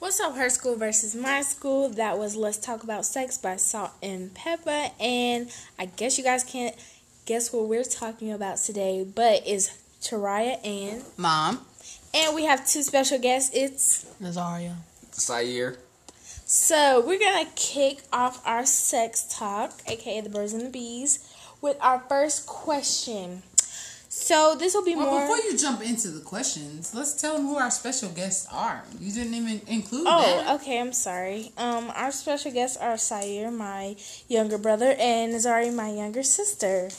What's up, her school versus my school? That was Let's Talk About Sex by Salt and Pepper. And I guess you guys can't guess what we're talking about today, but it's Taraya and Mom. And we have two special guests. It's Nazaria. Sayer. so we're gonna kick off our sex talk, aka the birds and the bees, with our first question. So this will be Well, more. before you jump into the questions, let's tell them who our special guests are. You didn't even include Oh, that. okay. I'm sorry. Um, our special guests are Sayer, my younger brother, and Nazari, my younger sister.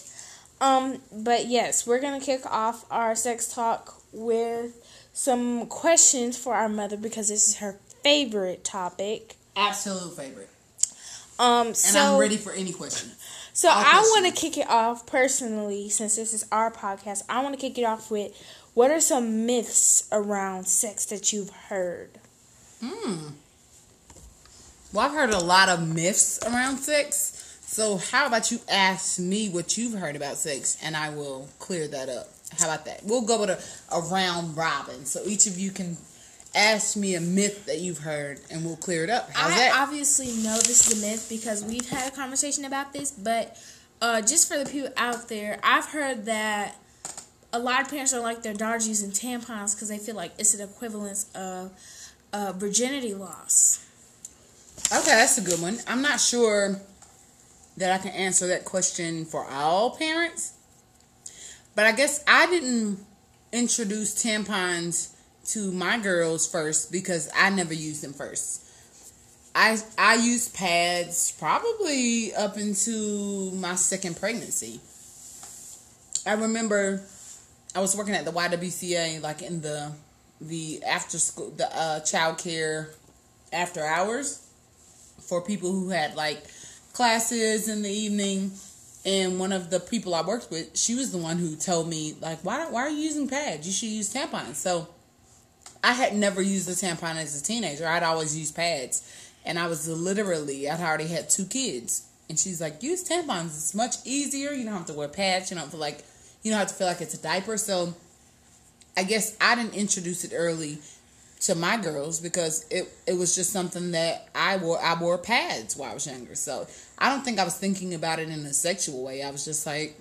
Um, but yes, we're gonna kick off our sex talk with some questions for our mother because this is her favorite topic. Absolute favorite. Um, And I'm ready for any question. so all I want to kick it off personally, since this is our podcast. I want to kick it off with what are some myths around sex that you've heard? Hmm. Well, I've heard a lot of myths around sex. So how about you ask me what you've heard about sex, and I will clear that up. How about that? We'll go with a, a round robin. So each of you can ask me a myth that you've heard, and we'll clear it up. How's I that? obviously know this is a myth because we've had a conversation about this, but uh, just for the people out there, I've heard that a lot of parents don't like their daughters using tampons because they feel like it's an equivalence of uh, virginity loss. Okay, that's a good one. I'm not sure that I can answer that question for all parents, but I guess I didn't introduce tampons to my girls first because I never used them first. I I used pads probably up into my second pregnancy. I remember I was working at the YWCA like in the the after school the uh child care after hours for people who had like classes in the evening and one of the people I worked with, she was the one who told me like why why are you using pads? You should use tampons. So I had never used a tampon as a teenager. I'd always used pads. And I was literally I'd already had two kids. And she's like, use tampons. It's much easier. You don't have to wear pads. You don't feel like you don't have to feel like it's a diaper. So I guess I didn't introduce it early to my girls because it it was just something that I wore I wore pads while I was younger. So I don't think I was thinking about it in a sexual way. I was just like,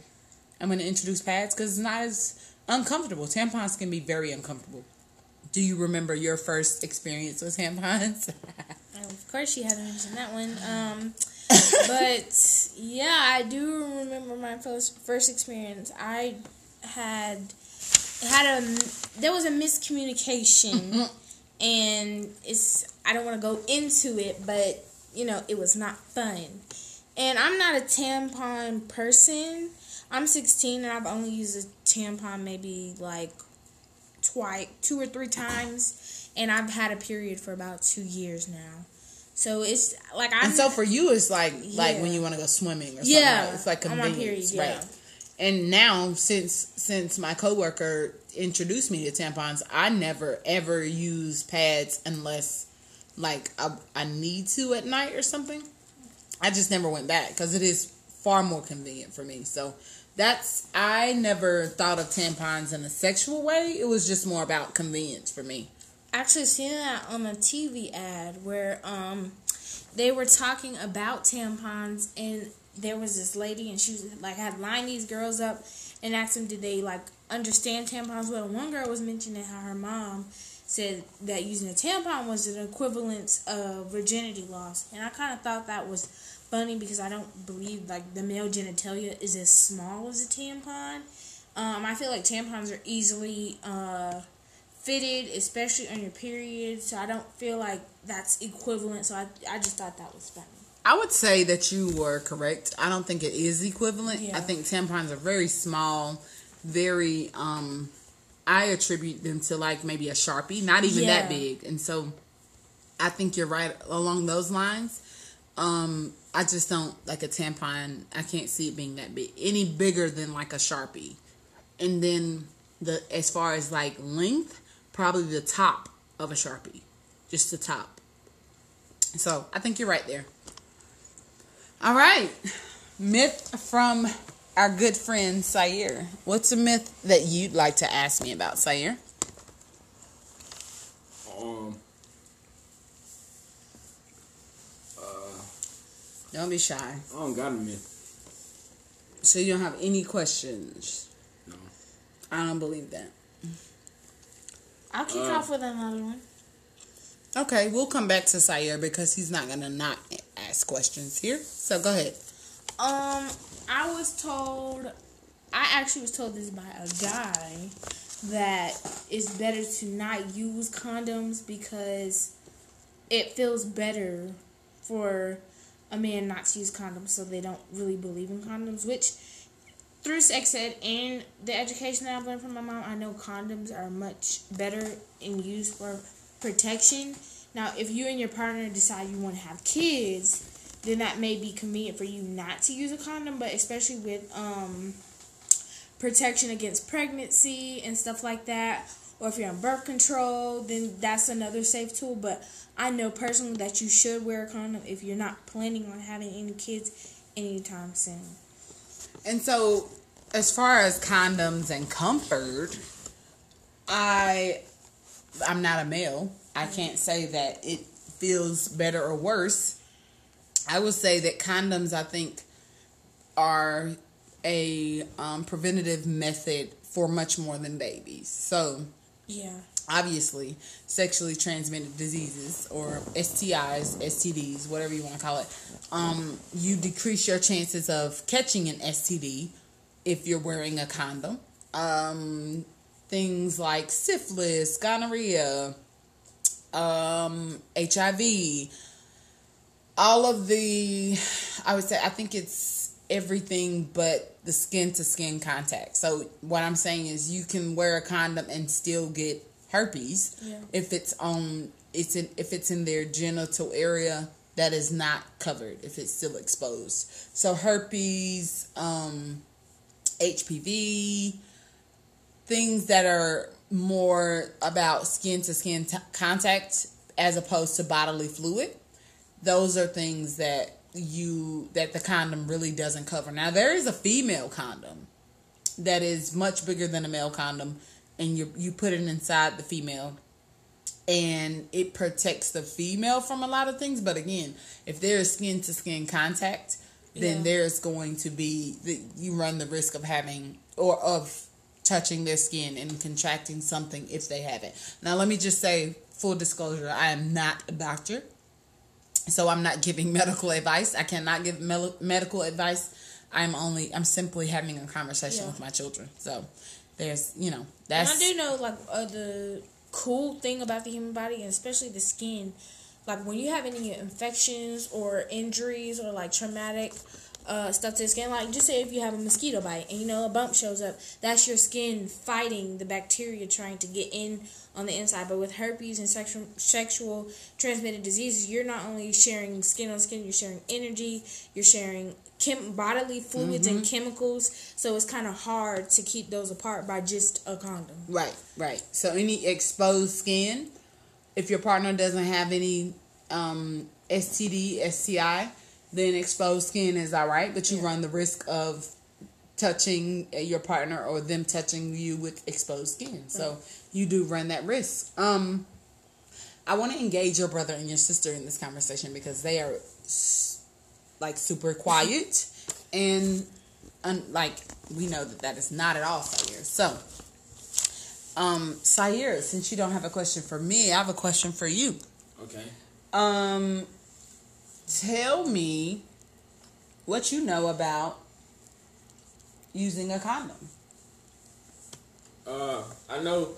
I'm gonna introduce pads because it's not as uncomfortable. Tampons can be very uncomfortable. Do you remember your first experience with tampons? Of course, she hadn't mentioned that one. Um, but yeah, I do remember my first first experience. I had had a there was a miscommunication, and it's I don't want to go into it, but you know it was not fun. And I'm not a tampon person. I'm 16 and I've only used a tampon maybe like twice, two or three times, and I've had a period for about two years now. So it's like I'm and so for you, it's like like when you want to go swimming or something. Yeah, right? it's like on my period, yeah. right? And now, since since my coworker introduced me to tampons, I never ever use pads unless like I, I need to at night or something. I just never went back because it is far more convenient for me. So that's I never thought of tampons in a sexual way. It was just more about convenience for me. actually seen that on a TV ad where um they were talking about tampons and there was this lady and she was like had lined these girls up and asked them did they like understand tampons well one girl was mentioning how her mom said that using a tampon was an equivalence of virginity loss and I kind of thought that was funny because I don't believe like the male genitalia is as small as a tampon um, I feel like tampons are easily uh, fitted, especially on your period. So I don't feel like that's equivalent. So I, I just thought that was funny. I would say that you were correct. I don't think it is equivalent. Yeah. I think tampons are very small, very um I attribute them to like maybe a Sharpie, not even Yeah. that big. And so I think you're right along those lines. Um I just don't like a tampon. I can't see it being that big. Any bigger than like a Sharpie. And then the as far as like length, probably the top of a sharpie, just the top. So I think you're right there. All right, myth from our good friend Sayer. What's a myth that you'd like to ask me about, Sayer? Um. Uh, Don't be shy. I don't got a myth. So you don't have any questions? No. I don't believe that. I'll kick Uh, off with another one. Okay, we'll come back to Sayer because he's not gonna not ask questions here. So go ahead. Um, I was told, I actually was told this by a guy that it's better to not use condoms because it feels better for a man not to use condoms so they don't really believe in condoms, which through sex ed and the education that I've learned from my mom, I know condoms are much better in use for protection. Now, if you and your partner decide you want to have kids, then that may be convenient for you not to use a condom, but especially with um, protection against pregnancy and stuff like that, or if you're on birth control, then that's another safe tool. But I know personally that you should wear a condom if you're not planning on having any kids anytime soon. And so, as far as condoms and comfort, I I'm not a male. I can't say that it feels better or worse. I would say that condoms, I think, are a um, preventative method for much more than babies. So, Yeah. obviously, sexually transmitted diseases or STIs, STDs, whatever you want to call it, um, you decrease your chances of catching an STD if you're wearing a condom. Um, things like syphilis, gonorrhea, um, HIV, all of the, I would say, I think it's everything but the skin to skin contact. So what I'm saying is you can wear a condom and still get herpes Yeah. if it's on it's in if it's in their genital area that is not covered if it's still exposed. So herpes, um, HPV, things that are more about skin to skin contact as opposed to bodily fluid those are things that you that the condom really doesn't cover now there is a female condom that is much bigger than a male condom and you you put it inside the female and it protects the female from a lot of things but again if there is skin to skin contact then Yeah. there's going to be you run the risk of having or of touching their skin and contracting something if they have it now let me just say full disclosure i am not a doctor so i'm not giving medical advice i cannot give mel- medical advice i'm only i'm simply having a conversation Yeah. with my children so there's you know And that's I do know like uh, the cool thing about the human body, and especially the skin. Like when you have any infections or injuries or like traumatic uh, stuff to the skin, like just say if you have a mosquito bite and you know a bump shows up, that's your skin fighting the bacteria trying to get in on the inside. But with herpes and sexual sexual transmitted diseases, you're not only sharing skin on skin, you're sharing energy, you're sharing chem- bodily fluids and chemicals. So it's kind of hard to keep those apart by just a condom. Right, right. So any exposed skin, if your partner doesn't have any um, STD, STI, then exposed skin is all right, but you Yeah. run the risk of touching uh, your partner or them touching you with exposed skin. So you do run that risk. Um, I want to engage your brother and your sister in this conversation because they are like super quiet and un- like we know that that is not at all Sayer. So, um, Sayer, since you don't have a question for me, I have a question for you. Okay. Um, tell me what you know about using a condom. Uh, I know,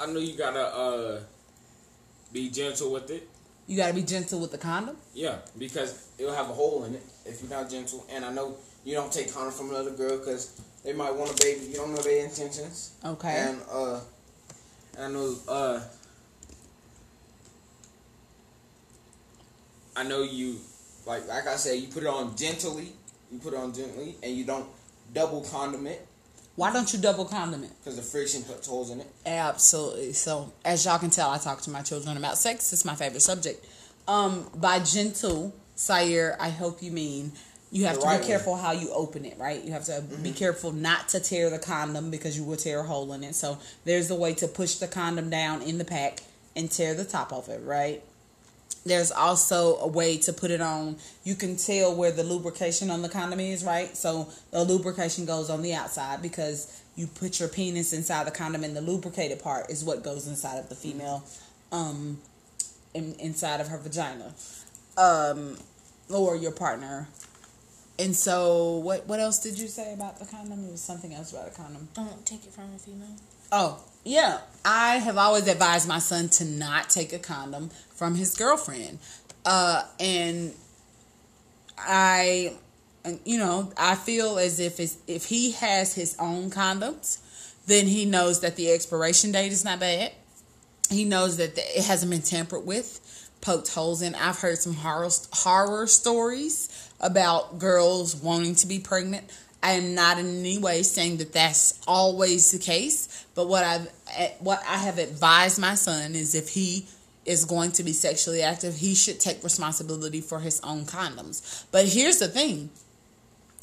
I know you gotta uh be gentle with it. You got to be gentle with the condom. Yeah, because it'll have a hole in it if you're not gentle. And I know you don't take condom from another girl because they might want a baby. You don't know their intentions. Okay. And uh, I know uh, I know you like like I said, you put it on gently. You put it on gently, and you don't double condiment. Why don't you double condiment? Because the friction puts holes in it. Absolutely. So, as y'all can tell, I talk to my children about sex. It's my favorite subject. Um, by gentle, sire, I hope you mean you have The to right be way. careful how you open it, right? You have to be careful not to tear the condom because you will tear a hole in it. So, there's a way to push the condom down in the pack and tear the top off it, right? There's also a way to put it on. You can tell where the lubrication on the condom is, right? So the lubrication goes on the outside because you put your penis inside the condom, and the lubricated part is what goes inside of the female, um, in, inside of her vagina, um, or your partner. And so, what what else did you say about the condom? There was something else about the condom. Don't take it from a female. Oh, yeah. I have always advised my son to not take a condom from his girlfriend. Uh, and I, you know, I feel as if if he has his own condoms, then he knows that the expiration date is not bad. He knows that the- it hasn't been tampered with, poked holes in. I've heard some horror horror stories about girls wanting to be pregnant. I am not in any way saying that that's always the case, but what I've eh, what I have advised my son is if he is going to be sexually active, he should take responsibility for his own condoms. But here's the thing: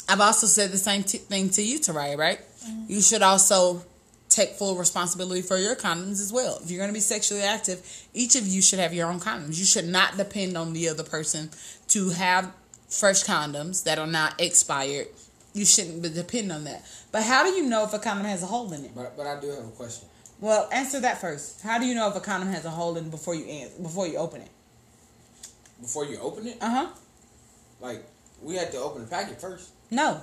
I've also said the same t- thing to you, Tarai, right? You should also take full responsibility for your condoms as well. If you're going to be sexually active, each of you should have your own condoms. You should not depend on the other person to have fresh condoms that are not expired. You shouldn't be- depend on that. But how do you know if a condom has a hole in it? But but I do have a question. Well, answer that first. How do you know if a condom has a hole in it before you answer, before you open it? Before you open it, Uh huh. like we had to open the packet first. No.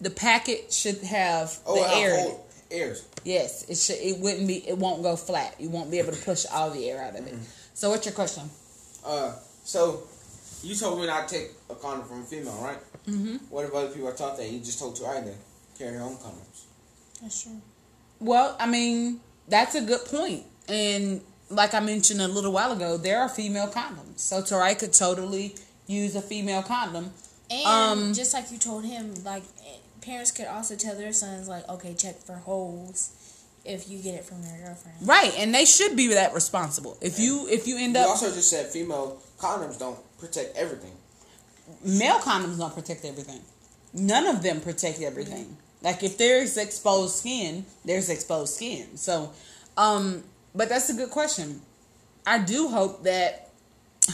The packet should have Oh, the air. it. airs. Yes, it should. It wouldn't be. It won't go flat. You won't be able to push all the air out of it. So, what's your question? Uh, so you told me not to take a condom from a female, right? Mm-hmm. What if other people are taught that? You just told to either carry your own condoms. That's true. Well, I mean, that's a good point. And like I mentioned a little while ago, there are female condoms. So Tarai could totally use a female condom. And Um, just like you told him, like parents could also tell their sons, like, okay, check for holes if you get it from your girlfriend. Right, and they should be that responsible. If you if you end You up also just said female condoms don't protect everything. male condoms don't protect everything. None of them protect everything. Like if there's exposed skin, there's exposed skin. So, um, but that's a good question. I do hope that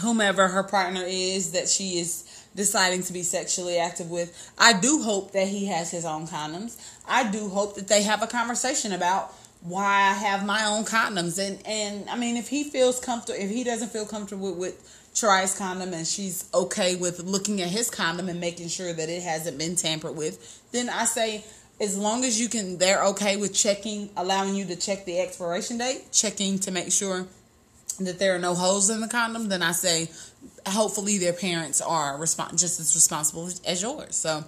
whomever her partner is that she is deciding to be sexually active with, I do hope that he has his own condoms. I do hope that they have a conversation about why I have my own condoms. And and I mean, if he feels comfortable, if he doesn't feel comfortable with Trai's condom and she's okay with looking at his condom and making sure that it hasn't been tampered with, then I say as long as you can they're okay with checking allowing you to check the expiration date, checking to make sure that there are no holes in the condom, then I say hopefully their parents are just as responsible as yours. So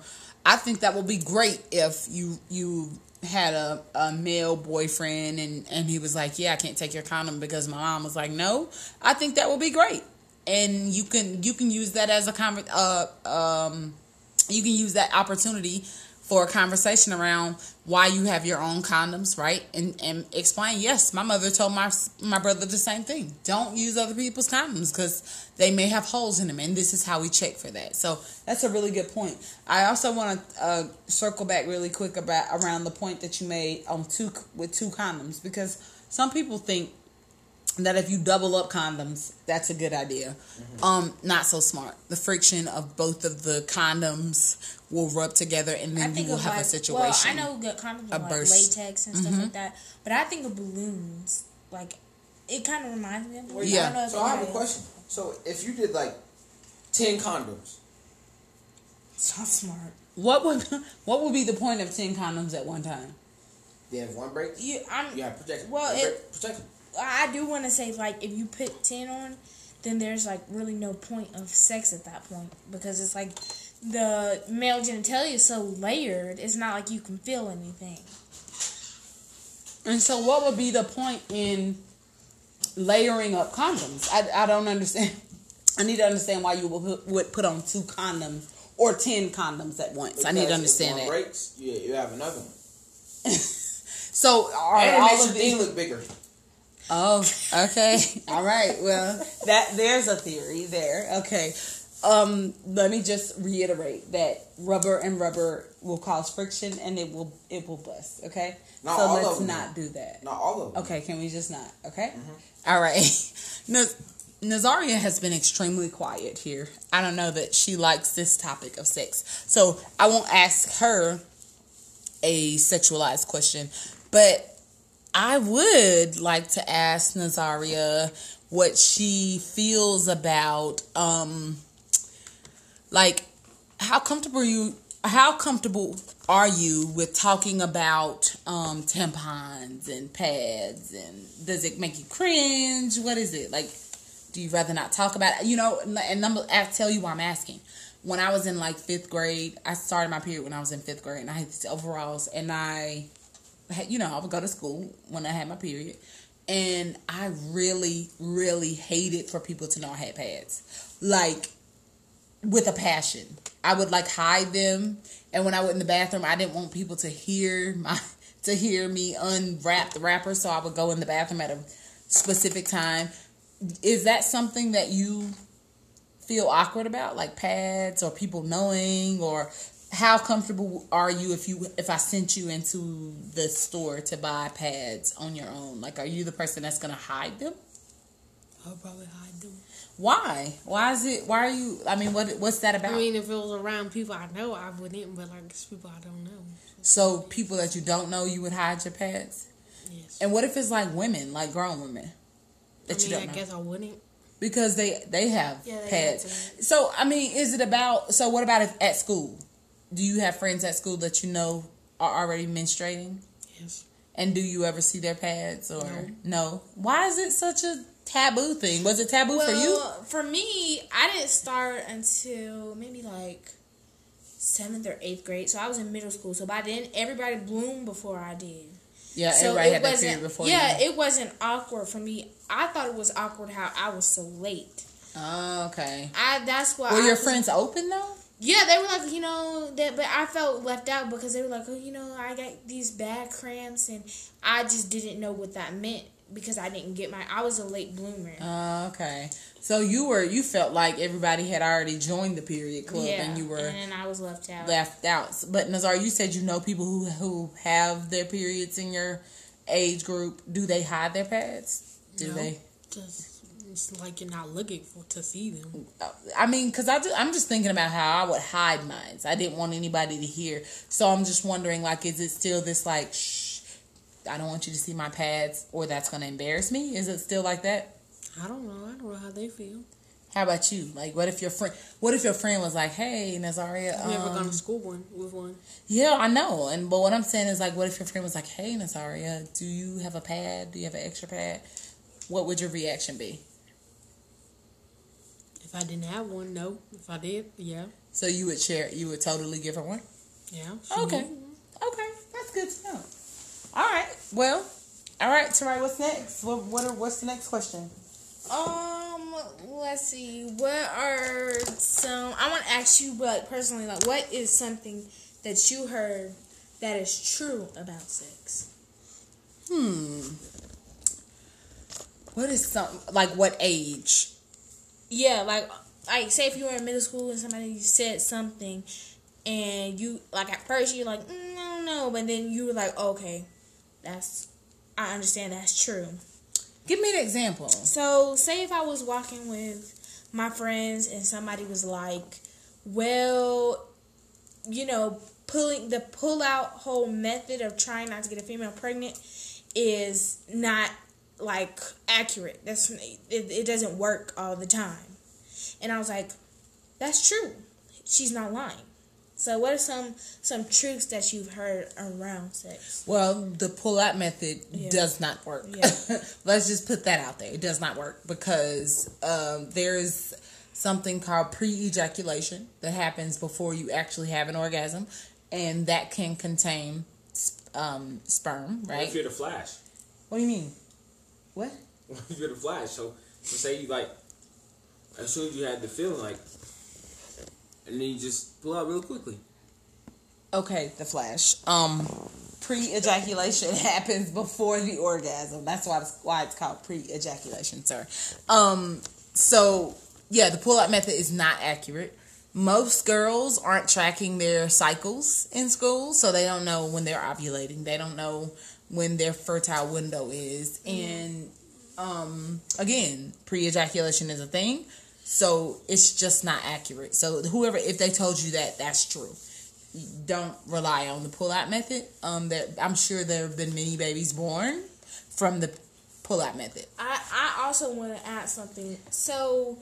I think that will be great if you you had a, a male boyfriend and, and he was like, Yeah, I can't take your condom because my mom was like, No. I think that would be great. And you can you can use that as a conver- uh um you can use that opportunity for a conversation around why you have your own condoms, right? And and explain. Yes, my mother told my my brother the same thing. Don't use other people's condoms because they may have holes in them, and this is how we check for that. So that's a really good point. I also want to uh, circle back really quick about around the point that you made on two with two condoms because some people think that if you double up condoms, that's a good idea. Um, not so smart. The friction of both of the condoms will rub together, and I then you will have like, a situation. Well, I know good condoms a are like burst. latex and stuff like that, but I think of balloons. Like it kind of reminds me of balloons. Yeah. I don't know if So I have a question. So if you did like ten condoms, It's not smart. What would what would be the point of ten condoms at one time? they have one break. You, I'm. You have protection. Well, One it- break, protection. I do want to say like if you put ten on, then there's like really no point of sex at that point because it's like the male genitalia is so layered. It's not like you can feel anything. And so, what would be the point in layering up condoms? I, I don't understand. I need to understand why you would put, on two condoms or ten condoms at once. I need to understand one that. breaks, you, you have another one. so are And it all makes of your thing look bigger. Oh, okay. All right. Well, that there's a theory there. Okay. Um, let me just reiterate that rubber and rubber will cause friction and it will it will bust. Okay. Not so all let's of them. not do that. Not all of them. Okay. Can we just not? Okay. All right. Naz- Nazaria has been extremely quiet here. I don't know that she likes this topic of sex, so I won't ask her a sexualized question, but I would like to ask Nazaria what she feels about um like how comfortable you how comfortable are you with talking about um tampons and pads and does it make you cringe? What is it? Like do you rather not talk about it? You know, and I'm, tell you why I'm asking. When I was in like fifth grade, I started my period when I was in fifth grade, and I had these overalls, and I you know, I would go to school when I had my period. And I really, really hated for people to know I had pads. Like, with a passion. I would like hide them. And when I went in the bathroom, I didn't want people to hear my to hear me unwrap the wrapper, so I would go in the bathroom at a specific time. Is that something that you feel awkward about, like pads or people knowing, or how comfortable are you if you if I sent you into the store to buy pads on your own? Like, are you the person that's gonna hide them? I'll probably hide them. Why? Why is it? Why are you? I mean, what what's that about? I mean, if it was around people I know, I wouldn't. But like it's people I don't know. so people that you don't know, you would hide your pads. Yes. And what if it's like women, like grown women that I you don't I know? guess I wouldn't. because they they have Yeah, they pads. have So I mean, is it about? So what about if at school? Do you have friends at school that you know are already menstruating? Yes. And do you ever see their pads or No. no? Why is it such a taboo thing? Was it taboo for you? Well, for me, I didn't start until maybe like seventh or eighth grade. So I was in middle school. So by then, everybody bloomed before I did. Yeah, so everybody it had that period before yeah, you. it wasn't awkward for me. I thought it was awkward how I was so late. Oh, okay. I that's why. Were I your was- friends open though? Yeah, they were like, you know, that, but I felt left out because they were like, oh, you know, I got these bad cramps, and I just didn't know what that meant because I didn't get my. I was a late bloomer. Oh, okay. So you were you felt like everybody had already joined the period club yeah, and you were and I was left out. left out. But Nazar, you said you know people who who have their periods in your age group. Do they hide their pads? Do No. they? Just it's like you're not looking for to see them. I mean, because I just, I'm just thinking about how I would hide mine. I didn't want anybody to hear. So I'm just wondering, like, is it still this like, shh, I don't want you to see my pads, or that's gonna embarrass me? Is it still like that? I don't know. I don't know how they feel. How about you? Like, what if your friend? What if your friend was like, "Hey, Nazaria, I've never um, gone to school one with one. Yeah, I know. And but what I'm saying is like, what if your friend was like, "Hey, Nazaria, do you have a pad? Do you have an extra pad?" What would your reaction be? If I didn't have one, no. If I did, yeah, So you would share? You would totally give her one? yeah. Okay. Okay, that's good to know. All right. Well, all right. Tarai, what's next? What what are, what's the next question? Um, let's see. What are some? I want to ask you, but personally, like, what is something that you heard that is true about sex? Hmm. What is some like what age? Yeah, like, like say if you were in middle school and somebody said something, and you like at first you're like, mm, no, no, but then you were like, okay, that's I understand that's true. Give me an example. So, say if I was walking with my friends and somebody was like, "Well, you know, pulling the pull out whole method of trying not to get a female pregnant is not like accurate. That's it, it doesn't work all the time." And I was like, "That's true. She's not lying." So, what are some some truths that you've heard around sex? Well, the pull out method Yeah. does not work. Yeah. Let's just put that out there. It does not work because um, there is something called pre ejaculation that happens before you actually have an orgasm, and that can contain um, sperm, What right? if you're the Flash? What do you mean? What? You're the Flash? So, so say you like, as soon as you had the feeling, like, and then you just pull out real quickly. Okay, the flash. Um, pre-ejaculation happens before the orgasm. That's why it's, why it's called pre-ejaculation, sir. Um, so yeah, the pull-out method is not accurate. Most girls aren't tracking their cycles in school, so they don't know when they're ovulating. They don't know when their fertile window is, and um, again, pre-ejaculation is a thing, so it's just not accurate. So whoever, if they told you that, that's true don't rely on the pull-out method. Um, that I'm sure there have been many babies born from the pull-out method. I, I also want to add something. So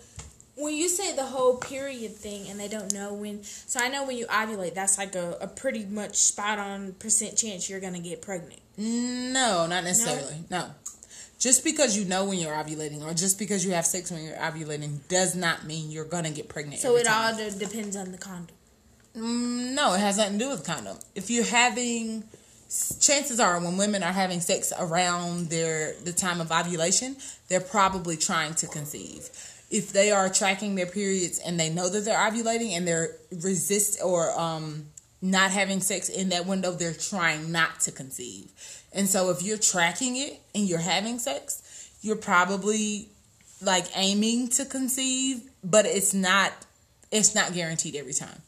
when you say the whole period thing and they don't know when, so I know when you ovulate, that's like a, a pretty much spot on percent chance you're gonna get pregnant. No, not necessarily. No. no. Just because you know when you're ovulating or just because you have sex when you're ovulating does not mean you're gonna get pregnant. So it time. all de- depends on the condom. Mm, no, it has nothing to do with condom. If you're having, chances are when women are having sex around their the time of ovulation, they're probably trying to conceive. If they are tracking their periods and they know that they're ovulating and they're resist or um not having sex in that window, they're trying not to conceive. And so if you're tracking it and you're having sex, you're probably like aiming to conceive, but it's not it's not guaranteed every time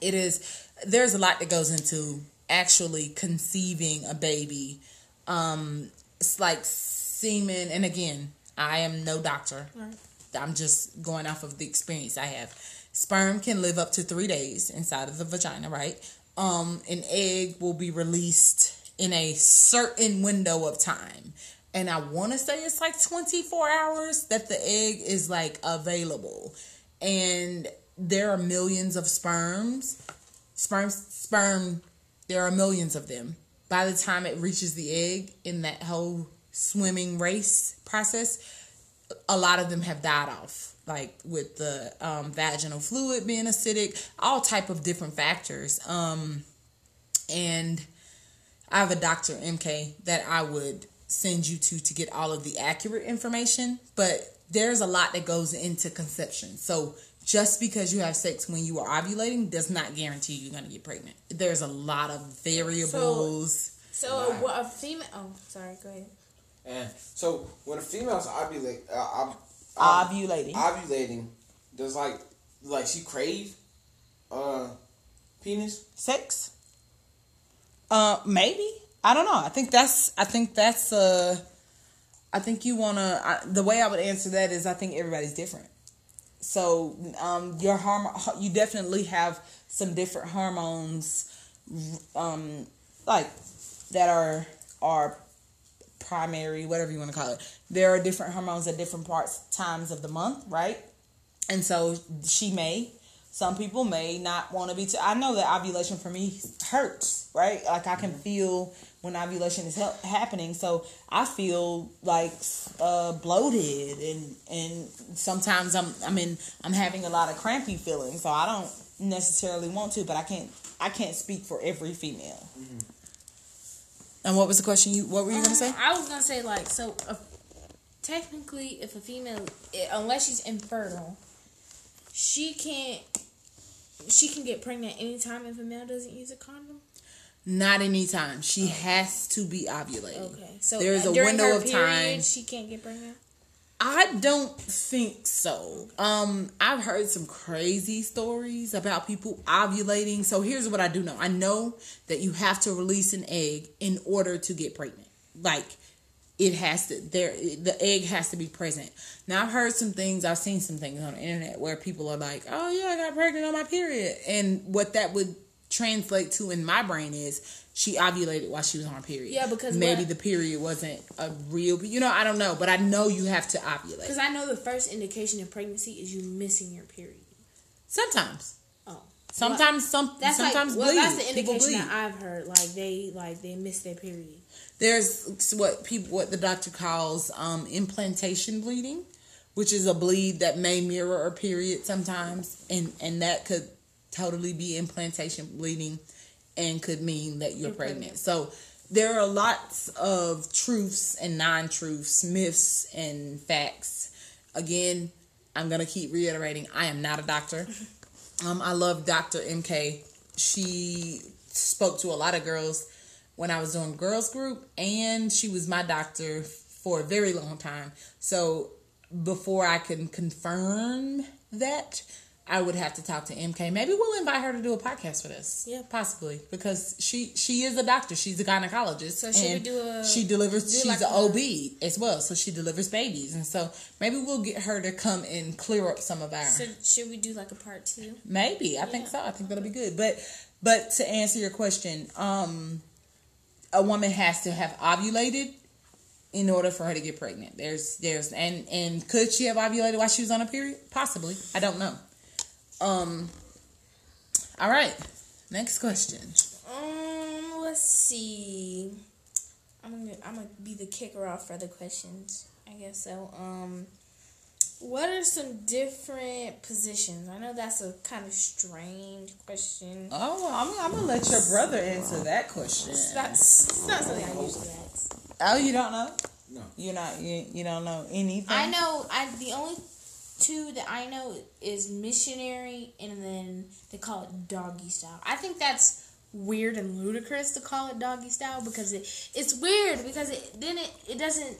it is there's a lot that goes into actually conceiving a baby. Um, it's like semen, and again, I am no doctor. Right. I'm just going off of the experience I have. Sperm can live up to three days inside of the vagina, right? Um, an egg will be released in a certain window of time. And I want to say it's like 24 hours that the egg is like available. And there are millions of sperms. Sperm sperm there are millions of them. By the time it reaches the egg in that whole swimming race process, a lot of them have died off like with the um, vaginal fluid being acidic all type of different factors um, and i have a doctor mk that i would send you to to get all of the accurate information but there's a lot that goes into conception so just because you have sex when you are ovulating does not guarantee you're going to get pregnant. There's a lot of variables. So, so a, a female. Oh, sorry. Go ahead. And so when a female's ovulate, uh, um, ovulating, ovulating, does like like she crave uh penis sex? Uh, maybe. I don't know. I think that's. I think that's. Uh, I think you wanna. I, the way I would answer that is, I think everybody's different. So um, your hormone, you definitely have some different hormones, um, like that are are primary, whatever you want to call it. There are different hormones at different parts times of the month, right? And so she may. Some people may not want to be. I know that ovulation for me hurts, right? Like I can feel when ovulation is he- happening. So I feel like uh, bloated, and and sometimes I'm I mean I'm having a lot of crampy feelings. So I don't necessarily want to, but I can't I can't speak for every female. Mm-hmm. And what was the question? You what were you gonna say? I was gonna say like so. Uh, technically, if a female, unless she's infertile, she can't. She can get pregnant anytime if a male doesn't use a condom. Not anytime. She has to be ovulating. Okay. So there's a window of period, time. She can't get pregnant. I don't think so. Um, I've heard some crazy stories about people ovulating. So here's what I do know. I know that you have to release an egg in order to get pregnant. Like it has to there the egg has to be present. Now I've heard some things, I've seen some things on the internet where people are like, "Oh yeah, I got pregnant on my period." And what that would translate to in my brain is she ovulated while she was on period. Yeah, because maybe what? the period wasn't a real. You know, I don't know, but I know you have to ovulate. Because I know the first indication of pregnancy is you missing your period. Sometimes. Oh. Sometimes well, some. That's sometimes like, well, bleed. that's the indication that I've heard. Like they like they miss their period. There's what people what the doctor calls um, implantation bleeding, which is a bleed that may mirror a period sometimes, and and that could totally be implantation bleeding and could mean that you're, you're pregnant. pregnant. So there are lots of truths and non truths, myths and facts. Again, I'm going to keep reiterating I am not a doctor. Um, I love Dr. MK. She spoke to a lot of girls when I was doing girls group, and she was my doctor for a very long time. So before I can confirm that, I would have to talk to MK. Maybe we'll invite her to do a podcast for this. Yeah. possibly because she she is a doctor. She's a gynecologist. So we and do a- She delivers. she's like an a- OB as well, so she delivers babies, and so maybe we'll get her to come and clear up some of our. So should we do like a part two? Maybe I think so. I think that'll be good. But but to answer your question, um, a woman has to have ovulated in order for her to get pregnant. There's there's and and could she have ovulated while she was on a period? Possibly. I don't know. Um. All right. Next question. Um, let's see. I'm gonna I'm gonna be the kicker off for the questions. I guess so. Um, what are some different positions? I know that's a kind of strange question. Oh, I'm, I'm gonna let your brother answer that question. It's not, it's not something I usually ask. Oh, you don't know? No. You're not. You, you don't know anything. I know. I the only two that I know is missionary, and then they call it doggy style. I think that's weird and ludicrous to call it doggy style because it it's weird because it then it, it doesn't.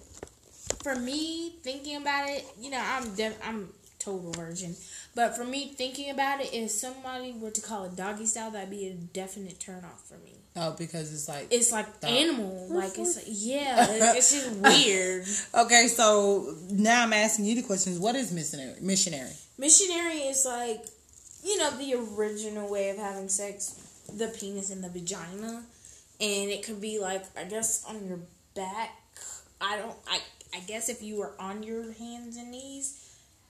For me, thinking about it, you know, I'm def- I'm total virgin, but for me thinking about it, if somebody were to call it doggy style, that'd be a definite turn off for me. Oh, because it's like It's like Dog. animal, like it's yeah, it's just weird. Okay, so now I'm asking you the questions. What is missionary? Missionary. Missionary is like, you know, the original way of having sex, the penis and the vagina, and it could be like, I guess on your back. I don't. I I guess if you were on your hands and knees,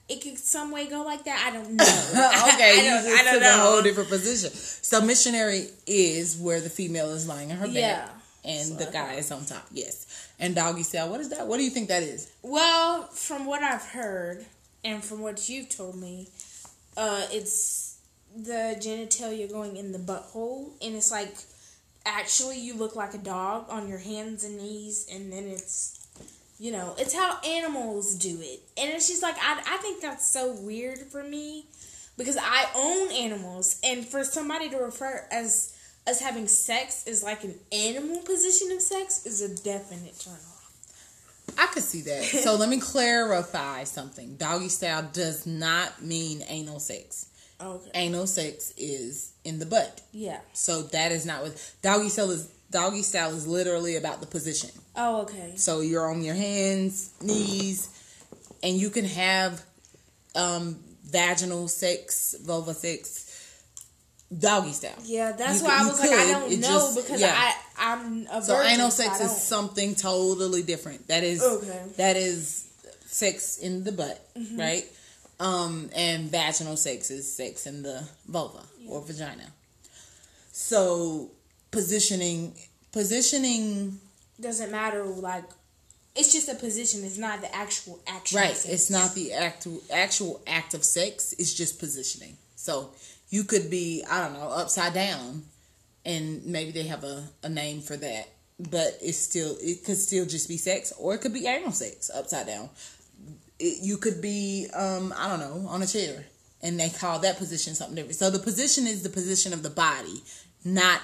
it could some way go like that. I don't know. okay, I you don't, just I took know. a whole different position. So missionary is where the female is lying in her Yeah. and So the guy is on top. Yes. And doggy style. What is that? What do you think that is? Well, from what I've heard and from what you've told me, uh, it's the genitalia going in the butthole, and it's like actually you look like a dog on your hands and knees, and then it's you know it's how animals do it, and it's just like I I think that's so weird for me because I own animals, and for somebody to refer as us having sex is like an animal position of sex is a definite turn off. I could see that. so let me clarify something. Doggy style does not mean anal sex. Okay. Anal sex is in the butt. Yeah. So that is not what doggy style is. Doggy style is literally about the position. Oh, okay. So you're on your hands, knees, and you can have um, vaginal sex, vulva sex, doggy style. Yeah, that's You why could- I was like, I don't it know just- because yeah. I I'm a So virgin. anal so sex don't- is something totally different. That is Okay. that is sex in the butt, Mm-hmm. right? Um, and vaginal sex is sex in the vulva or vagina. So positioning positioning doesn't matter. Like, it's just a position. It's not the actual action. Right. It's not the actual actual act of sex. It's just positioning. So you could be, I don't know, upside down, and maybe they have a, a name for that. But it's still it could still just be sex, or it could be anal sex upside down. It, you could be, um, I don't know, on a chair, and they call that position something different. So the position is the position of the body, not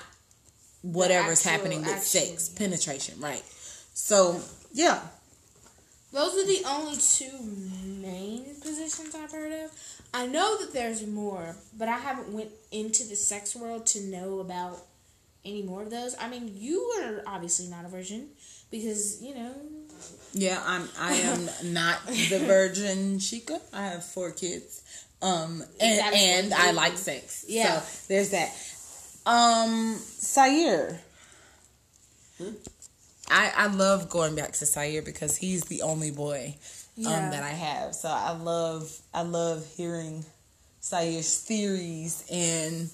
whatever's actual- happening with actual- sex penetration. Right. So yeah, Those are the only two main positions I've heard of. I know that there's more, but I haven't went into the sex world to know about any more of those. I mean, you are obviously not a virgin because you know. Yeah, I'm. I am not the virgin chica. I have four kids, um, and and I like sex. Yeah. so there's that. Um, Sayer. I I love going back to Sayer because he's the only boy Yeah. um, that I have. So I love I love hearing Sayer's theories and.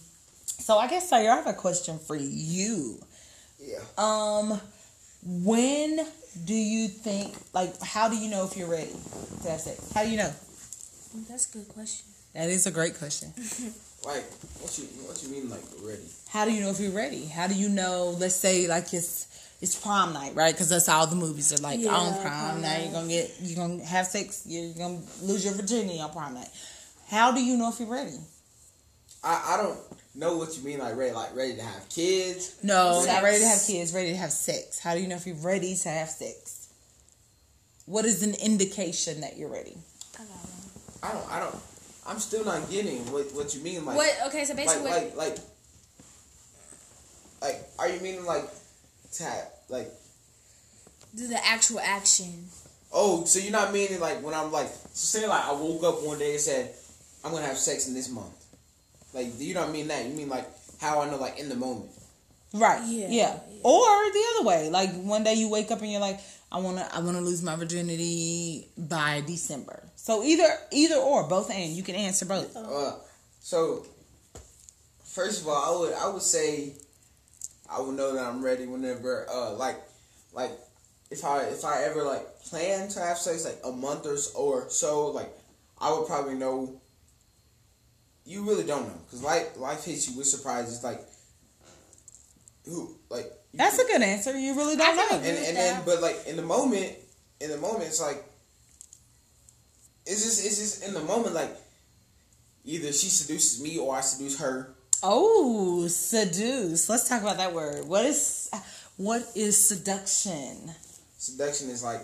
So I guess Sayer, I have a question for you. Yeah. Um, when do you think, like, how do you know if you're ready to have sex? How do you know? That's a good question. That is a great question. Like, what you what you mean like ready? How do you know if you're ready? How do you know? Let's say like it's it's prom night, right? Because that's all the movies are like Yeah, on prom, prom night. night. You're gonna get you're gonna have sex. You're gonna lose your virginity on prom night. How do you know if you're ready? I, I don't know what you mean, like ready, like ready to have kids. No, Sex. not ready to have kids, ready to have sex. How do you know if you're ready to have sex? What is an indication that you're ready? I don't, I don't. I'm still not getting what what you mean, like What? Okay, so like basically, what, like like like are you meaning like tap like do the actual action. oh so you're not meaning like when I'm like so say like I woke up one day and said I'm gonna have sex in this month like you don't mean that you mean like how I know like in the moment Right. Yeah. Yeah. Or the other way. Like one day you wake up and you're like, I wanna I wanna lose my virginity by December. So either either or, both and you can answer both. uh so first of all I would I would say I would know that I'm ready whenever uh like like if I if I ever like plan to have sex like a month or so, or so like I would probably know. You really don't know because life life hits you with surprises like who like That's could- a good answer. You really don't can know. and and then but like in the moment in the moment it's like it's just it's just in the moment like either she seduces me or I seduce her. Oh, seduce. Let's talk about that word. What is what is seduction? Seduction is like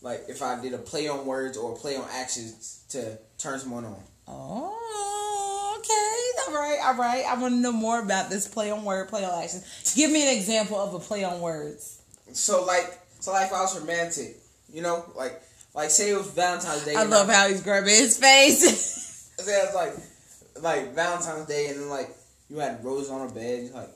like if I did a play on words or a play on actions to turn someone on. Oh, okay. All right, all right. I want to know more about this play on word, play on action. Give me an example of a play on words. So like so like if I was romantic, you know, like like say it was Valentine's Day. I love how he's grabbing his face. say it was like like Valentine's Day and then like you had roses on her bed, you're like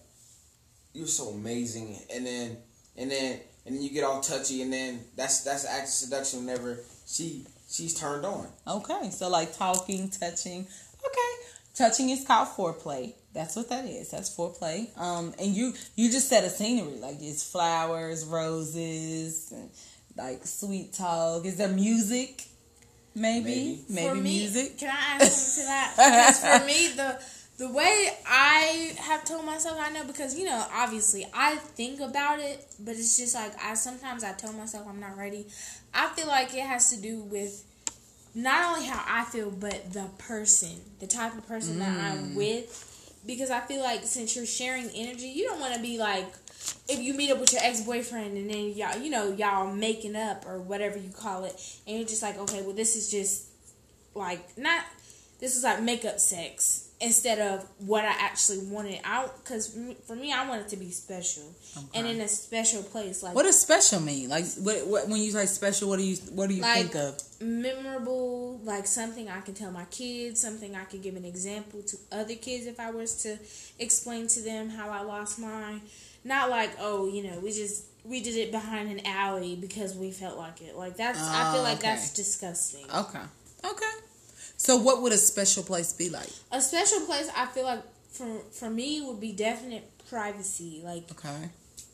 you're so amazing and then and then and then you get all touchy and then that's that's the act of seduction whenever she she's turned on. okay, so like talking, touching. Okay, touching is called foreplay. That's what that is. That's foreplay. Um, and you you just set a scenery like it's flowers, roses, and like sweet talk. Is there music? Maybe, Maybe. maybe, me, music. Can I add something to that? Because for me, the the way I have told myself I know because you know obviously I think about it, but it's just like I sometimes I tell myself I'm not ready. I feel like it has to do with not only how I feel, but the person, the type of person that I'm mm. with. Because I feel like since you're sharing energy, you don't want to be like if you meet up with your ex boyfriend and then y'all, you know, y'all making up or whatever you call it, and you're just like, okay, well, this is just like not this is like makeup sex instead of what I actually wanted out because for me I want it to be special and in a special place like What does special mean? Like, what, what when you say special, what do you what do you Like- think of? memorable like something I can tell my kids something I can give an example to other kids if I was to explain to them how I lost mine not like oh you know we just we did it behind an alley because we felt like it like that's I feel Oh, like okay. that's disgusting Okay, okay. So, what would a special place be like? a special place I feel like for for me would be definite privacy like Okay.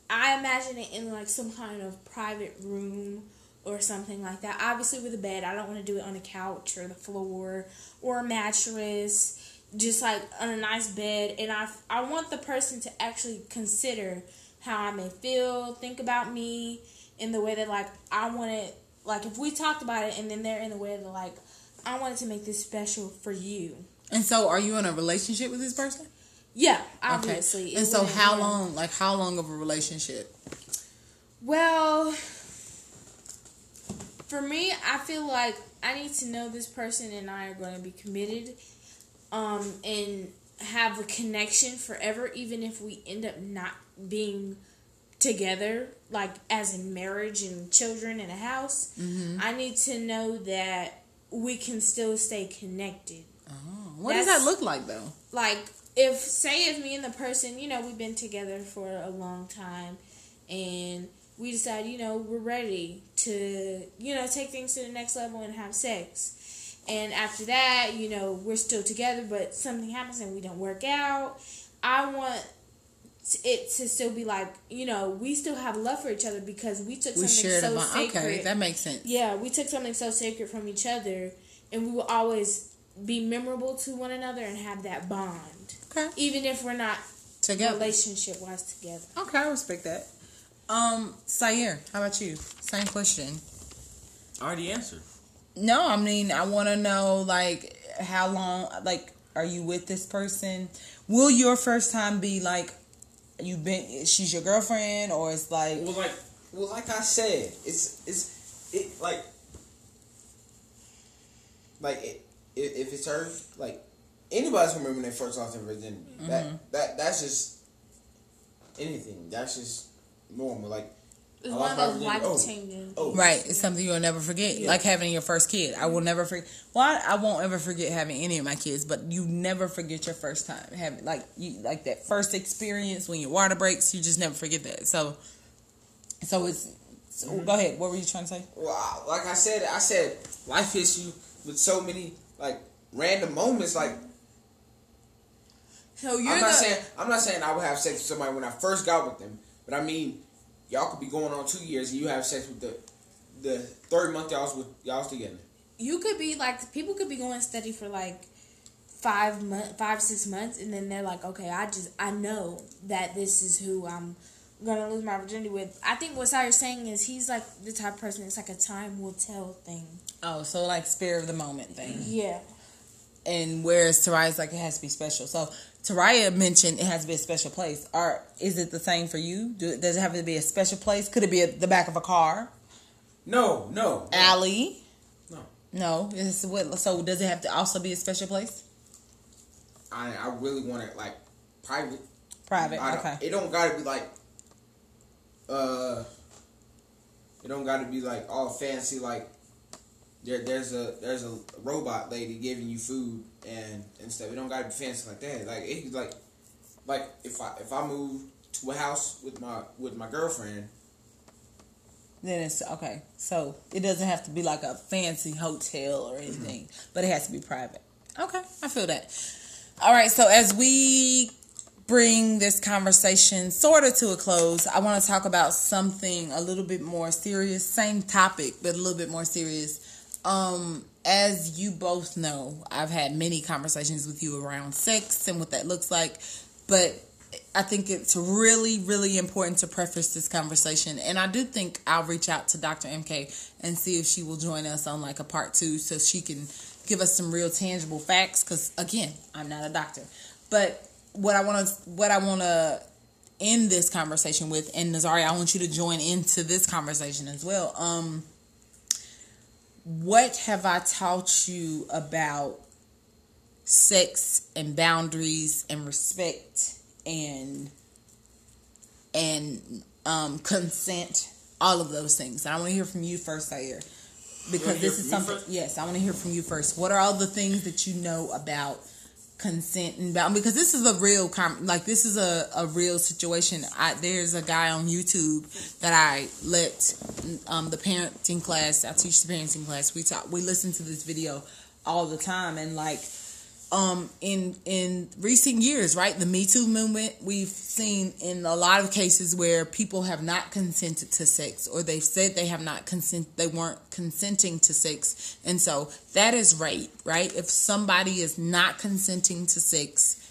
I imagine it in like some kind of private room or something like that. Obviously, with a bed, I don't want to do it on a couch or the floor or a mattress. Just like on a nice bed, and I I want the person to actually consider how I may feel, think about me in the way that like I want it. Like if we talked about it, and then they're in the way that like I wanted to make this special for you. And so, are you in a relationship with this person? Yeah, obviously. Okay. And so, how long? Like, how long of a relationship? Well, for me, I feel like I need to know this person and I are going to be committed um, and have a connection forever, even if we end up not being together, like as in marriage and children and a house. I need to know that we can still stay connected. Oh, what does that look like though? like if say if me and the person you know we've been together for a long time and we decide you know we're ready to you know take things to the next level and have sex and after that you know we're still together but something happens and we don't work out i want it to still be like you know we still have love for each other because we took We something so a bond. sacred Okay, that makes sense. yeah, we took something so sacred from each other, and we will always be memorable to one another and have that bond, Okay, even if we're not together. relationship wise together. Okay, I respect that. Um, Sayer, how about you? Same question. I already answered. No, I mean, I want to know like how long, like Are you with this person? Will your first time be like you've been? She's your girlfriend, or it's like Well, like, well, like I said, it's it's it like like it, if it's her, like anybody's gonna remember when they first lost their virginity. That mm-hmm. that that's just anything. That's just normal. Like It's one of those life virginity. changing. Oh, oh, Right, it's something you'll never forget. Yeah. Like having your first kid. I will never forget. Well, I, I won't ever forget having any of my kids, but you never forget your first time having like you like that first experience when your water breaks. You just never forget that. So, so it's. So mm-hmm. Go ahead. What were you trying to say? Well, like I said, I said life hits you with so many like random moments. Like So you're I'm the saying I'm not saying I would have sex with somebody when I first got with them, but I mean y'all could be going on two years and you have sex with the the third month y'all was with y'all was together. you could be like people could be going steady for like five month five six months and then they're like okay i just i know that this is who i'm gonna lose my virginity with i think what Sire's saying is he's like the type of person it's like a time will tell thing Oh, so like spirit of the moment thing. yeah And whereas Taraya's like it has to be special. So Taraya mentioned it has to be a special place. Or is it the same for you? Do, does it have to be a special place? Could it be at the back of a car, No, no, no. alley? No. No. It's what, so does it have to also be a special place? I I really want it like private. Private. I okay. It don't gotta be like uh. It don't gotta be like all fancy like. There, there's a there's a robot lady giving you food and and stuff. It don't gotta be fancy like that. Like it like like if I if I move to a house with my with my girlfriend, Then it's okay. So it doesn't have to be like a fancy hotel or anything, mm-hmm. but it has to be private. Okay, I feel that. All right, so as we bring this conversation sort of to a close, I want to talk about something a little bit more serious. Same topic, but a little bit more serious. Um, as you both know, I've had many conversations with you around sex and what that looks like, but I think it's really, really important to preface this conversation. And I do think I'll reach out to Dr. MK and see if she will join us on like a part two so she can give us some real tangible facts. Because again, I'm not a doctor. But what I want to, what I want to end this conversation with, and Nazari, I want you to join into this conversation as well. Um, what have I taught you about sex and boundaries and respect and and um, consent, all of those things. And I want to hear from you first, Sayer, because this is something. first? Yes, I want to hear from you first. What are all the things that you know about consent and? Because this is a real, com- like this is a, a real situation. I, there's a guy on YouTube that I let um, the parenting class. I teach the parenting class. We talk. We listen to this video all the time, and like um in in recent years right? The me too movement we've seen in a lot of cases where people have not consented to sex or they've said they have not consent they weren't consenting to sex. And so that is rape right? If somebody is not consenting to sex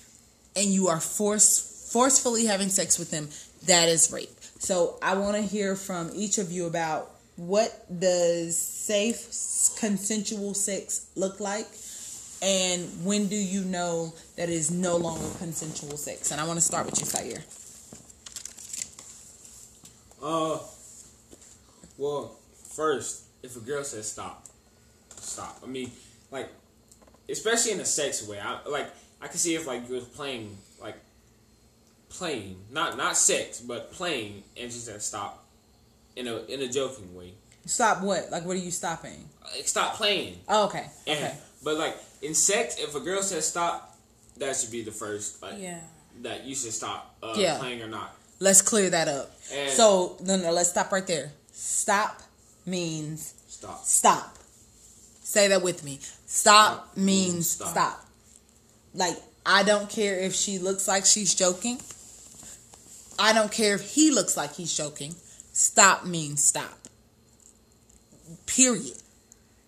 and you are force forcefully having sex with them that is rape. So i want to hear from each of you about what does safe consensual sex look like and when do you know that it is no longer consensual sex? And I want to start with you, Sayer. Uh, well, first, if a girl says stop, stop. I mean, like, especially in a sex way. I like. I can see if like you was playing, like, playing, not not sex, but playing, and she said stop, in a in a joking way. Stop what? Like, what are you stopping? Like, stop playing. Oh, okay. And, Okay. But like in sex, if a girl says stop, that should be the first. Like, yeah that you should stop uh, Yeah. playing or not. Let's clear that up. And So, no, no, let's stop right there. Stop means stop. stop. Say that with me. Stop Stop means stop. stop. Like, I don't care if she looks like she's joking. I don't care if he looks like he's joking. Stop means stop. Period.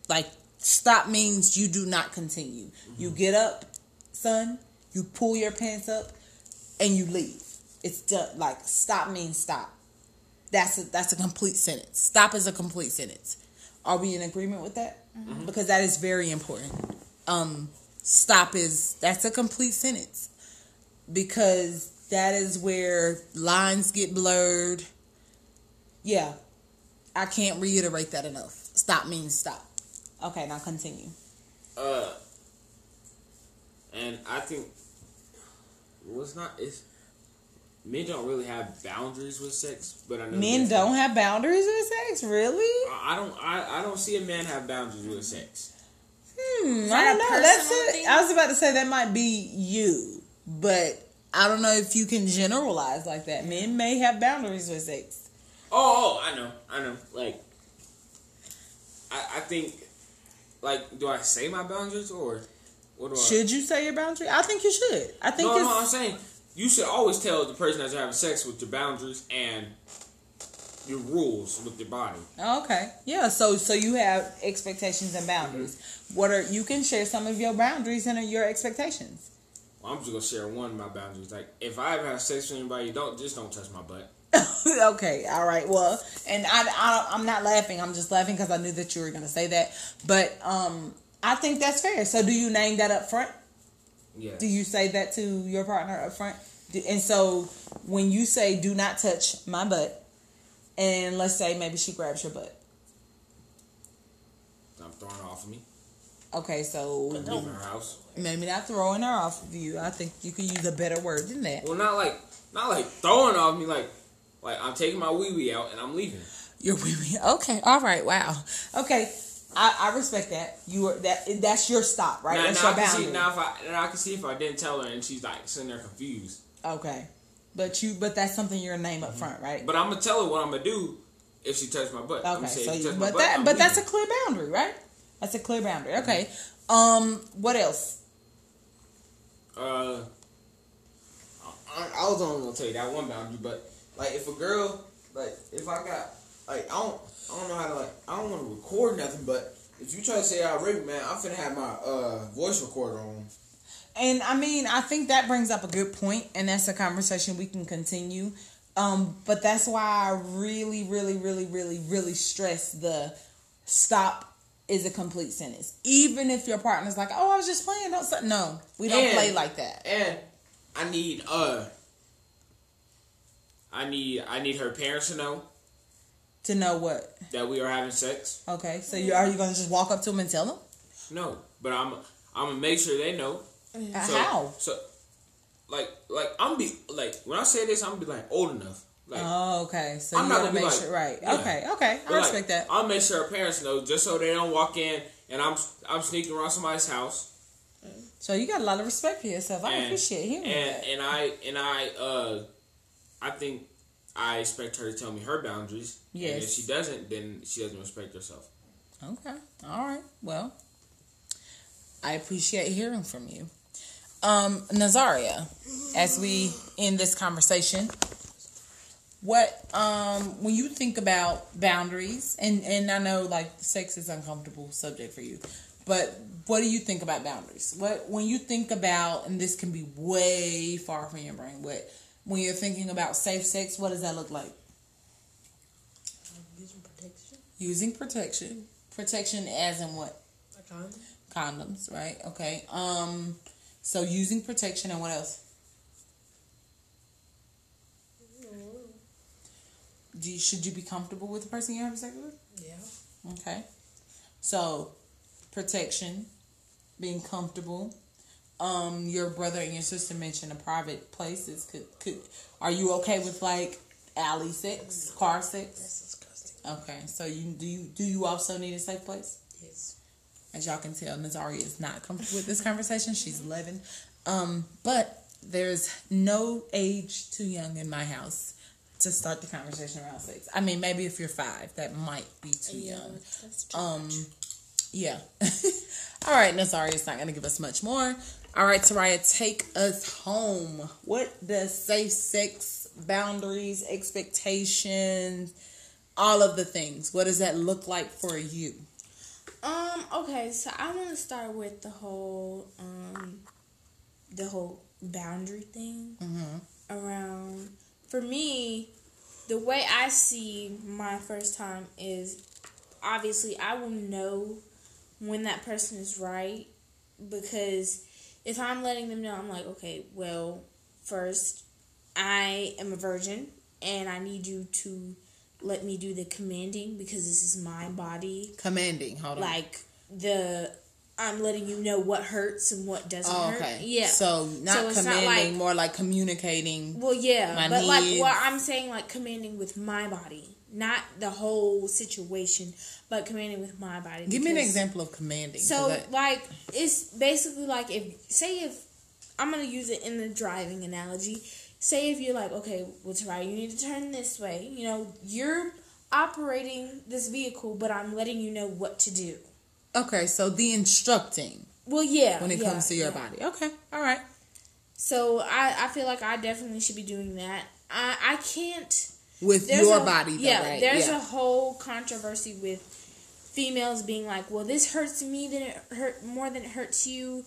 Like, stop means you do not continue. You get up, son, you pull your pants up, and you leave. It's done. Like, stop means stop. That's a, that's a complete sentence. Stop is a complete sentence. Are we in agreement with that? Because that is very important. Um, stop is that's a complete sentence because that is where lines get blurred. Yeah, I can't reiterate that enough. Stop means stop. Okay, now continue. Uh, and I think well, not. is men don't really have boundaries with sex, but I know Men don't have boundaries with sex, really? I I don't. I, I don't see a man have boundaries with sex. Hmm, I don't know. That's it. thing? I was about to say that might be you, but I don't know if you can generalize like that. Men may have boundaries with sex. Oh, oh, I know, I know. Like, I, I think, like, do I say my boundaries or what do I? Should you say your boundary? I think you should. I think no, no, I'm saying you should always tell the person that you're having sex with your boundaries and your rules with your body. Oh, okay. Yeah. So so you have expectations and boundaries. What are you can share some of your boundaries and your expectations. Well, I'm just gonna share one of my boundaries. Like, if I ever have sex with anybody, don't just don't touch my butt. Okay, all right. Well, and I, I I'm not laughing. I'm just laughing because I knew that you were gonna say that. But um, I think that's fair. So do you name that up front? Yeah. Do you say that to your partner up front? And so when you say "do not touch my butt," and let's say maybe she grabs your butt. I'm throwing her off of me. Okay, so Leaving her house. maybe not throwing her off of you. I think you could use a better word than that. Well, not like not like throwing off me. Like like I'm taking my wee wee out and I'm leaving. You're really okay. All right. Wow. Okay. I, I respect that. You are that. That's your stop, right? Now, that's now, your I can see, now if I now I can see if I didn't tell her and she's like sitting there confused. Okay. But you. But that's something you're name up front, right? But I'm gonna tell her what I'm gonna do if she touches my butt. Okay. So, you, touch my but butt, that. I'm But that's a clear boundary, right? That's a clear boundary. Okay. Um. What else? Uh, I, I was only gonna tell you that one boundary, but Like if a girl, like if I got, like I don't, I don't know how to like, I don't want to record nothing, but if you try to say I rape, man, I'm finna have my uh voice recorder on. And I mean, I think that brings up a good point, and that's a conversation we can continue. Um, but that's why I really, really, really, really, really stress the stop is a complete sentence. Even if your partner's like, "Oh, I was just playing," don't say, no, we don't And- play like that. and I need uh, I need I need her parents to know To know what? that we are having sex. Okay, so you are you gonna just walk up to them and tell them No, but I'm I'm gonna make sure they know. Uh, So, how? So, like, like I'm be like when I say this, I'm gonna be like old enough. Like, Oh, okay. So I'm you not gotta gonna make like- sure, right? yeah. Okay, okay. I but, like, respect that. I'll make sure her parents know just so they don't walk in and I'm I'm sneaking around somebody's house. So you got a lot of respect for yourself. I and, appreciate hearing and that. and I and I uh I think I expect her to tell me her boundaries. And if she doesn't, then she doesn't respect herself. Okay. All right. Well, I appreciate hearing from you. Um, Nazaria, as we end this conversation, what um when you think about boundaries and and I know like sex is uncomfortable subject for you, but what do you think about boundaries? What when you think about and this can be way far from your brain, what when you're thinking about safe sex, what does that look like? Using protection. Using protection. Protection as in what? A condom. condoms, right? Okay. Um so using protection and what else? Do you, should you be comfortable with the person you're having sex with? Yeah. Okay. So protection, being comfortable. Um, your brother and your sister mentioned a private places. Could could are you okay with like alley six car sex? That's disgusting. Okay. So you do you do you also need a safe place? Yes. As y'all can tell, Nazaria is not comfortable with this conversation. She's 11. Um, but there's no age too young in my house to start the conversation around sex. I mean, maybe if you're five, that might be too Yeah. young. That's too Um, much. yeah. All right, Nazaria's not going to give us much more. All right, Taraya, take us home. What does safe sex, boundaries, expectations, all of the things, what does that look like for you? Um. Okay. So I want to start with the whole um, the whole boundary thing Mm-hmm. around. For me, the way I see my first time is obviously I will know when that person is right because if I'm letting them know, I'm like, okay, well, first, I am a virgin and I need you to let me do the commanding because this is my body. Commanding. Hold on. Like the I'm letting you know what hurts and what doesn't oh, hurt. okay. Yeah. So not So it's not commanding, like- more like communicating. Well, yeah, but like needs. what I'm saying, like commanding with my body, not the whole situation, but commanding with my body. Give me an example of commanding. So, I- like, it's basically like if say if I'm gonna use it in the driving analogy. Say if you're like, okay, what's right? You need to turn this way. You know, you're operating this vehicle, but I'm letting you know what to do. okay, so the instructing Well, yeah, when it yeah, comes to your yeah. body. Okay, all right. So I, I feel like I definitely should be doing that. I, I can't. With your a- body, though, yeah. right? There's yeah. a whole controversy with females being like, "Well, this hurts me than it hurt more than it hurts you,"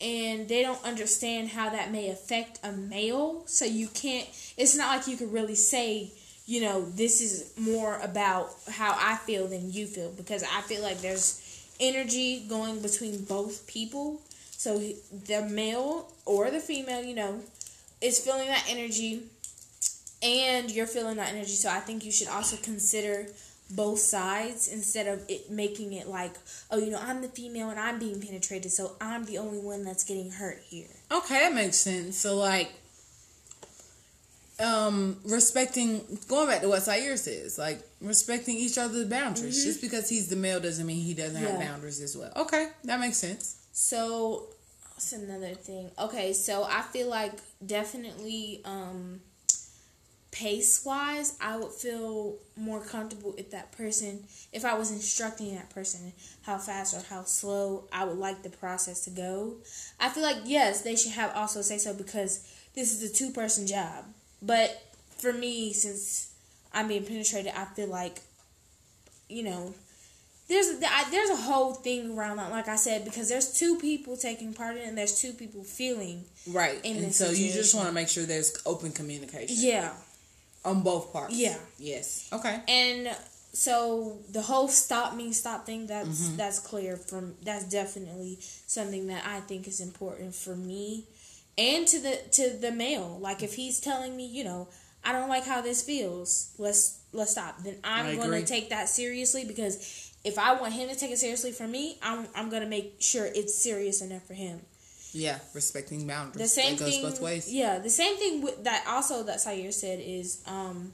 and they don't understand how that may affect a male. So you can't. It's not like you could really say, you know, this is more about how I feel than you feel because I feel like there's energy going between both people. So the male or the female, you know, is feeling that energy and you're feeling that energy. So I think you should also consider both sides instead of it making it like, oh, you know, I'm the female and I'm being penetrated, so I'm the only one that's getting hurt here. Okay, that makes sense. So like um respecting going back to what Sayer says, like respecting each other's boundaries. Just because he's the male doesn't mean he doesn't have Mm-hmm. Boundaries as well. Okay, that makes sense. So what's another thing? Okay, so I feel like definitely um pace wise, I would feel more comfortable if that person if I was instructing that person how fast or how slow I would like the process to go. I feel like yes, they should have also say so because this is a two person job. But for me, since I'm being penetrated, I feel like you know there's a, there's a whole thing around that, like I said, because there's two people taking part in it, and there's two people feeling. Right. In and so you just want to make sure there's open communication. Yeah, On both parts. Yeah. Yes. Okay. and so the whole stop means stop thing that's Mm-hmm. that's clear from that's definitely something that I think is important for me and to the to the male. Like if he's telling me, you know, I don't like how this feels. Let's let's stop. Then I'm going to take that seriously because if I want him to take it seriously for me, I'm I'm going to make sure it's serious enough for him. Yeah, respecting boundaries. The same that goes thing. both ways. Yeah, the same thing with that. Also, that Sayer said is um,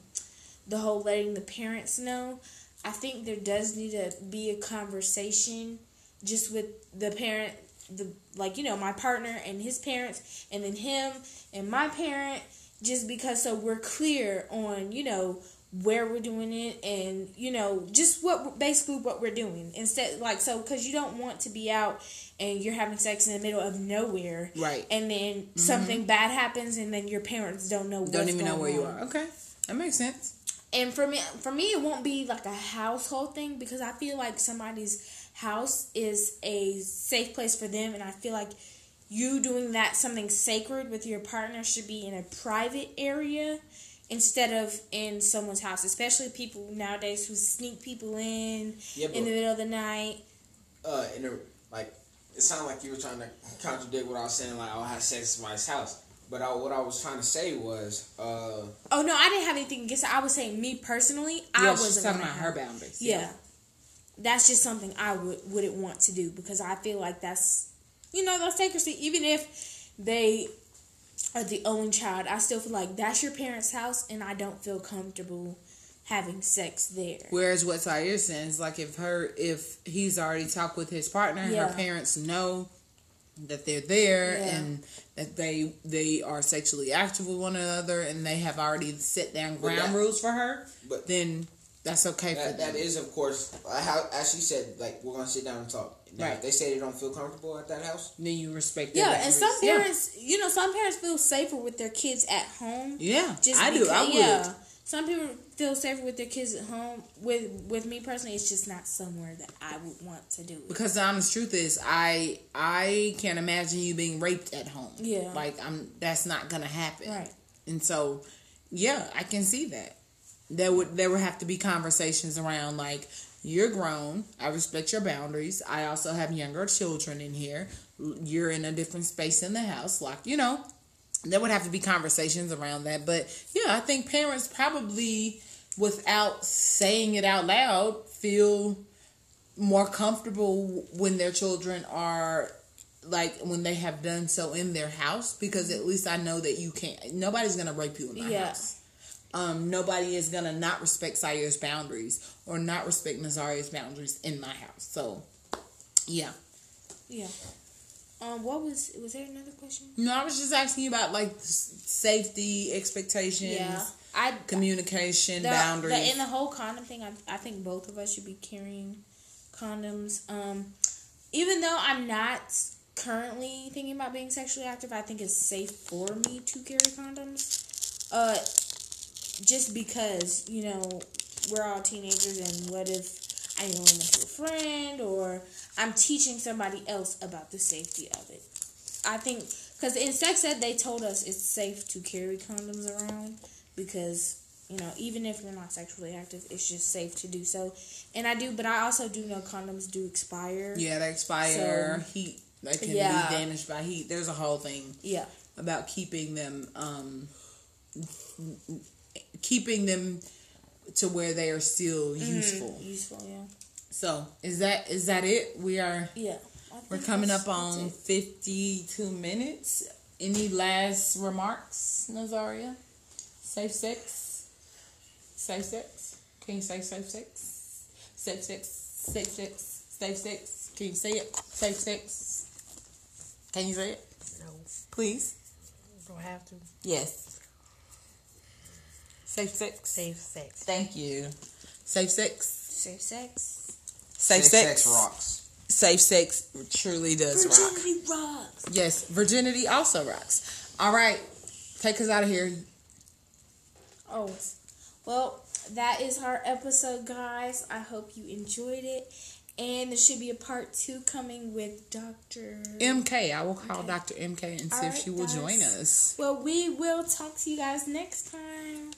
the whole letting the parents know. I think there does need to be a conversation just with the parent, the like you know my partner and his parents, and then him and my parent, just because so we're clear on you know where we're doing it and you know just what basically what we're doing instead like so because you don't want to be out and you're having sex in the middle of nowhere Right. and then something bad happens and then your parents don't know Don't even know where you are. Okay. That makes sense. and for me for me it won't be like a household thing because i feel like somebody's house is a safe place for them and i feel like you doing that something sacred with your partner should be in a private area instead of in someone's house especially people nowadays who sneak people in Yeah, in the middle of the night uh, in a, like it sounded like you were trying to contradict what I was saying. Like, I'll have sex in somebody's house. But I, what I was trying to say was, uh, oh no i didn't have anything against it i was saying me personally i wasn't talking about her boundaries. yeah. that's just something I would wouldn't want to do because I feel like that's you know that's sacredcy. Even if they are the only child, I still feel like that's your parents' house, and I don't feel comfortable having sex there. Whereas what Sayer says, like if her if he's already talked with his partner, Yeah. her parents know that they're there Yeah. and that they they are sexually active with one another and they have already set down ground that- rules for her, but then that's okay for them. that is, of course, how as she said, like we're gonna sit down and talk. Now, Right. If they say they don't feel comfortable at that house, then you respect their Yeah, and some boundaries. Yeah. parents, you know, some parents feel safer with their kids at home. Yeah, Just I do. I would. yeah. Some people feel safer with their kids at home. With with me personally, it's just not somewhere that I would want to do it. Because the honest truth is, I I can't imagine you being raped at home. Yeah. like I'm. That's not gonna happen. Right. And so, yeah, I can see that. There would there would have to be conversations around like You're grown. I respect your boundaries. I also have younger children in here. You're in a different space in the house. Like, you know, there would have to be conversations around that. But yeah, I think parents probably, without saying it out loud, feel more comfortable when their children are like when they have done so in their house because at least I know that you can't nobody's gonna rape you in my Yeah. house. Um, nobody is gonna not respect Saya's boundaries or not respect Nazaria's boundaries in my house. So yeah. Yeah. Um, what was was there another question? No, I was just asking you about like safety expectations, Yeah, I communication, the, boundaries. The, in the whole condom thing, I, I think both of us should be carrying condoms. Um, even though I'm not currently thinking about being sexually active, I think it's safe for me to carry condoms. Uh, just because you know we're all teenagers, and what if I need to run into a friend, or I'm teaching somebody else about the safety of it. I think because in sex ed they told us it's safe to carry condoms around because you know even if you're not sexually active, it's just safe to do so. And I do, but I also do know condoms do expire. yeah, they expire. So- heat. They can Yeah. be damaged by heat. There's a whole thing Yeah. about keeping them um keeping them to where they are still useful. Useful. Yeah. So is that is that it? We are Yeah. We're coming up on fifty two minutes. Any last remarks, Nazaria? Safe sex? Safe sex? Can you say safe sex? Safe sex? Safe sex? Safe sex? Can you say it? Safe sex? Can you say it? No, Please? don't have to. Yes. Safe sex. Safe sex. Thank you. Safe sex. Safe sex. Safe, Safe sex. sex rocks. Safe sex truly does rock. Virginity rocks. Yes, virginity also rocks. All right, take us out of here. Oh, well, that is our episode, guys. I hope you enjoyed it. And there should be a part two coming with Dr. MK, I will call Okay. Dr. MK and see All if right, she will guys. join us. Well, we will talk to you guys next time.